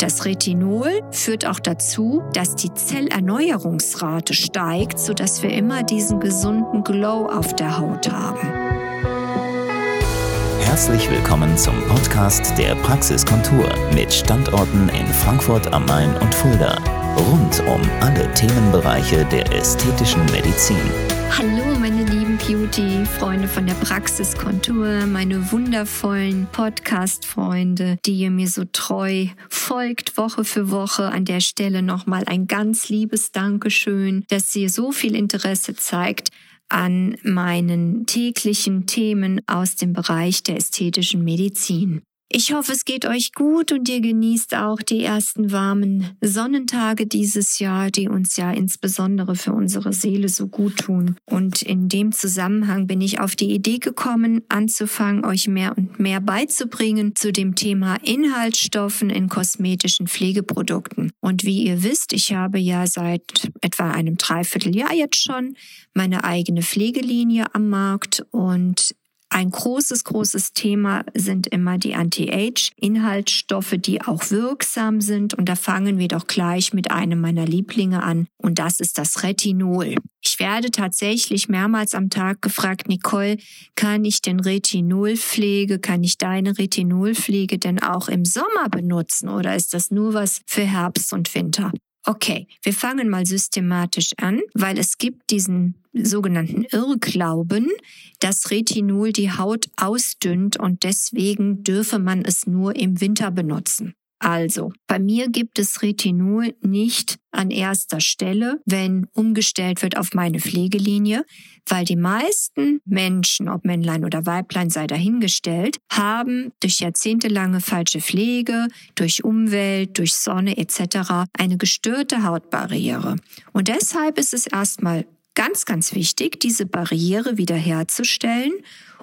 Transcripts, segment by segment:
Das Retinol führt auch dazu, dass die Zellerneuerungsrate steigt, sodass wir immer diesen gesunden Glow auf der Haut haben. Herzlich willkommen zum Podcast der Praxiskontur mit Standorten in Frankfurt am Main und Fulda. Rund um alle Themenbereiche der ästhetischen Medizin. Hallo meine lieben Beauty-Freunde von der Praxiskontur, meine wundervollen Podcast-Freunde, die ihr mir so treu folgt Woche für Woche. An der Stelle nochmal ein ganz liebes Dankeschön, dass ihr so viel Interesse zeigt an meinen täglichen Themen aus dem Bereich der ästhetischen Medizin. Ich hoffe, es geht euch gut und ihr genießt auch die ersten warmen Sonnentage dieses Jahr, die uns ja insbesondere für unsere Seele so gut tun. Und in dem Zusammenhang bin ich auf die Idee gekommen, anzufangen, euch mehr und mehr beizubringen zu dem Thema Inhaltsstoffen in kosmetischen Pflegeprodukten. Und wie ihr wisst, ich habe ja seit etwa einem Dreivierteljahr jetzt schon meine eigene Pflegelinie am Markt und ein großes, großes Thema sind immer die Anti-Age-Inhaltsstoffe, die auch wirksam sind. Und da fangen wir doch gleich mit einem meiner Lieblinge an. Und das ist das Retinol. Ich werde tatsächlich mehrmals am Tag gefragt, Nicole, kann ich denn Retinolpflege, kann ich deine Retinolpflege denn auch im Sommer benutzen oder ist das nur was für Herbst und Winter? Okay, wir fangen mal systematisch an, weil es gibt diesen sogenannten Irrglauben, dass Retinol die Haut ausdünnt und deswegen dürfe man es nur im Winter benutzen. Also, bei mir gibt es Retinol nicht an erster Stelle, wenn umgestellt wird auf meine Pflegelinie, weil die meisten Menschen, ob Männlein oder Weiblein sei dahingestellt, haben durch jahrzehntelange falsche Pflege, durch Umwelt, durch Sonne etc. eine gestörte Hautbarriere. Und deshalb ist es erstmal ganz, ganz wichtig, diese Barriere wiederherzustellen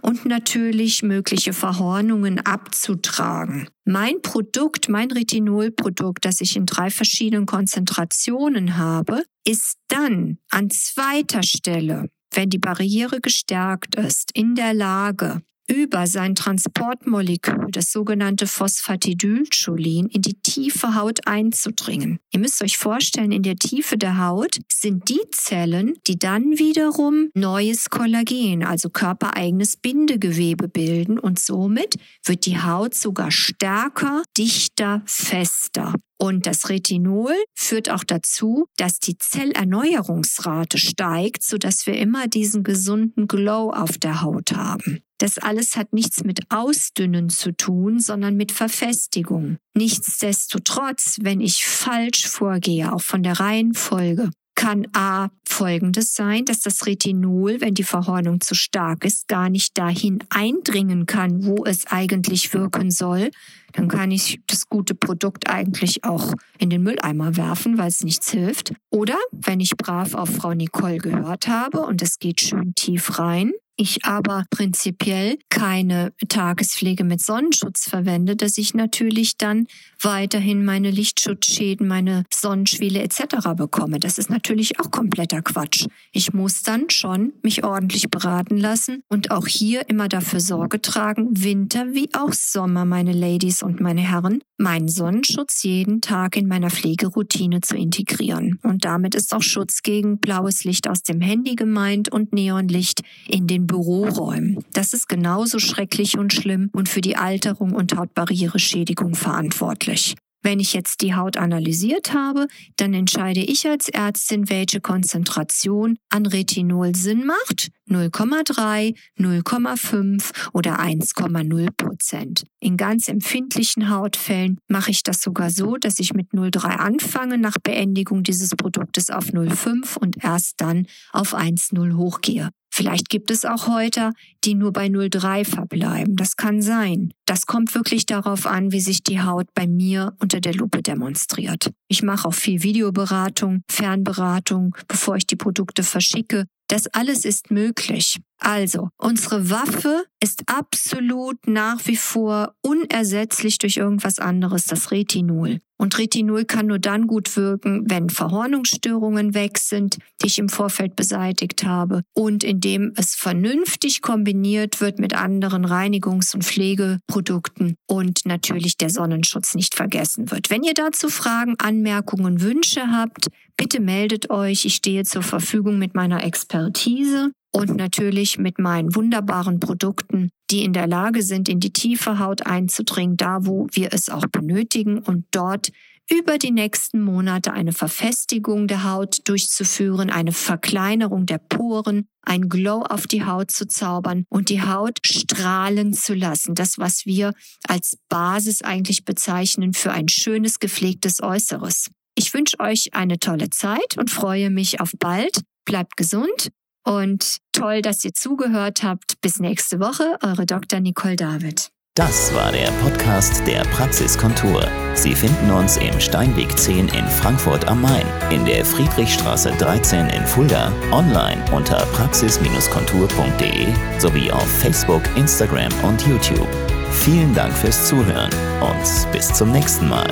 und natürlich mögliche Verhornungen abzutragen. Mein Produkt, mein Retinolprodukt, das ich in drei verschiedenen Konzentrationen habe, ist dann an zweiter Stelle, wenn die Barriere gestärkt ist, in der Lage, über sein Transportmolekül, das sogenannte Phosphatidylcholin, in die tiefe Haut einzudringen. Ihr müsst euch vorstellen, in der Tiefe der Haut sind die Zellen, die dann wiederum neues Kollagen, also körpereigenes Bindegewebe bilden und somit wird die Haut sogar stärker, dichter, fester. Und das Retinol führt auch dazu, dass die Zellerneuerungsrate steigt, sodass wir immer diesen gesunden Glow auf der Haut haben. Das alles hat nichts mit Ausdünnen zu tun, sondern mit Verfestigung. Nichtsdestotrotz, wenn ich falsch vorgehe, auch von der Reihenfolge, kann A folgendes sein, dass das Retinol, wenn die Verhornung zu stark ist, gar nicht dahin eindringen kann, wo es eigentlich wirken soll. Dann kann ich das gute Produkt eigentlich auch in den Mülleimer werfen, weil es nichts hilft. Oder wenn ich brav auf Frau Nicole gehört habe und es geht schön tief rein, ich aber prinzipiell keine Tagespflege mit Sonnenschutz verwende, dass ich natürlich dann weiterhin meine Lichtschutzschäden, meine Sonnenschwele etc. bekomme. Das ist natürlich auch kompletter Quatsch. Ich muss dann schon mich ordentlich beraten lassen und auch hier immer dafür Sorge tragen, Winter wie auch Sommer, meine Ladies und meine Herren, meinen Sonnenschutz jeden Tag in meiner Pflegeroutine zu integrieren. Und damit ist auch Schutz gegen blaues Licht aus dem Handy gemeint und Neonlicht in den Büroräumen. Das ist genauso schrecklich und schlimm und für die Alterung und Hautbarriereschädigung verantwortlich. Wenn ich jetzt die Haut analysiert habe, dann entscheide ich als Ärztin, welche Konzentration an Retinol Sinn macht. 0,3, 0,5 oder 1,0 Prozent. In ganz empfindlichen Hautfällen mache ich das sogar so, dass ich mit 0,3 anfange nach Beendigung dieses Produktes auf 0,5 und erst dann auf 1,0 hochgehe. Vielleicht gibt es auch Häuter, die nur bei 0,3 verbleiben. Das kann sein. Das kommt wirklich darauf an, wie sich die Haut bei mir unter der Lupe demonstriert. Ich mache auch viel Videoberatung, Fernberatung, bevor ich die Produkte verschicke. Das alles ist möglich. Also, unsere Waffe ist absolut nach wie vor unersetzlich durch irgendwas anderes, das Retinol. Und Retinol kann nur dann gut wirken, wenn Verhornungsstörungen weg sind, die ich im Vorfeld beseitigt habe und indem es vernünftig kombiniert wird mit anderen Reinigungs- und Pflegeprodukten und natürlich der Sonnenschutz nicht vergessen wird. Wenn ihr dazu Fragen, Anmerkungen, Wünsche habt, bitte meldet euch. Ich stehe zur Verfügung mit meiner Expertise und natürlich mit meinen wunderbaren Produkten, die in der Lage sind, in die tiefe Haut einzudringen, da wo wir es auch benötigen und dort über die nächsten Monate eine Verfestigung der Haut durchzuführen, eine Verkleinerung der Poren, ein Glow auf die Haut zu zaubern und die Haut strahlen zu lassen. Das, was wir als Basis eigentlich bezeichnen für ein schönes, gepflegtes Äußeres. Ich wünsche euch eine tolle Zeit und freue mich auf bald. Bleibt gesund und toll, dass ihr zugehört habt. Bis nächste Woche, eure Dr. Nicole David. Das war der Podcast der Praxiskontur. Sie finden uns im Steinweg 10 in Frankfurt am Main, in der Friedrichstraße 13 in Fulda, online unter praxis-kontur.de sowie auf Facebook, Instagram und YouTube. Vielen Dank fürs Zuhören und bis zum nächsten Mal.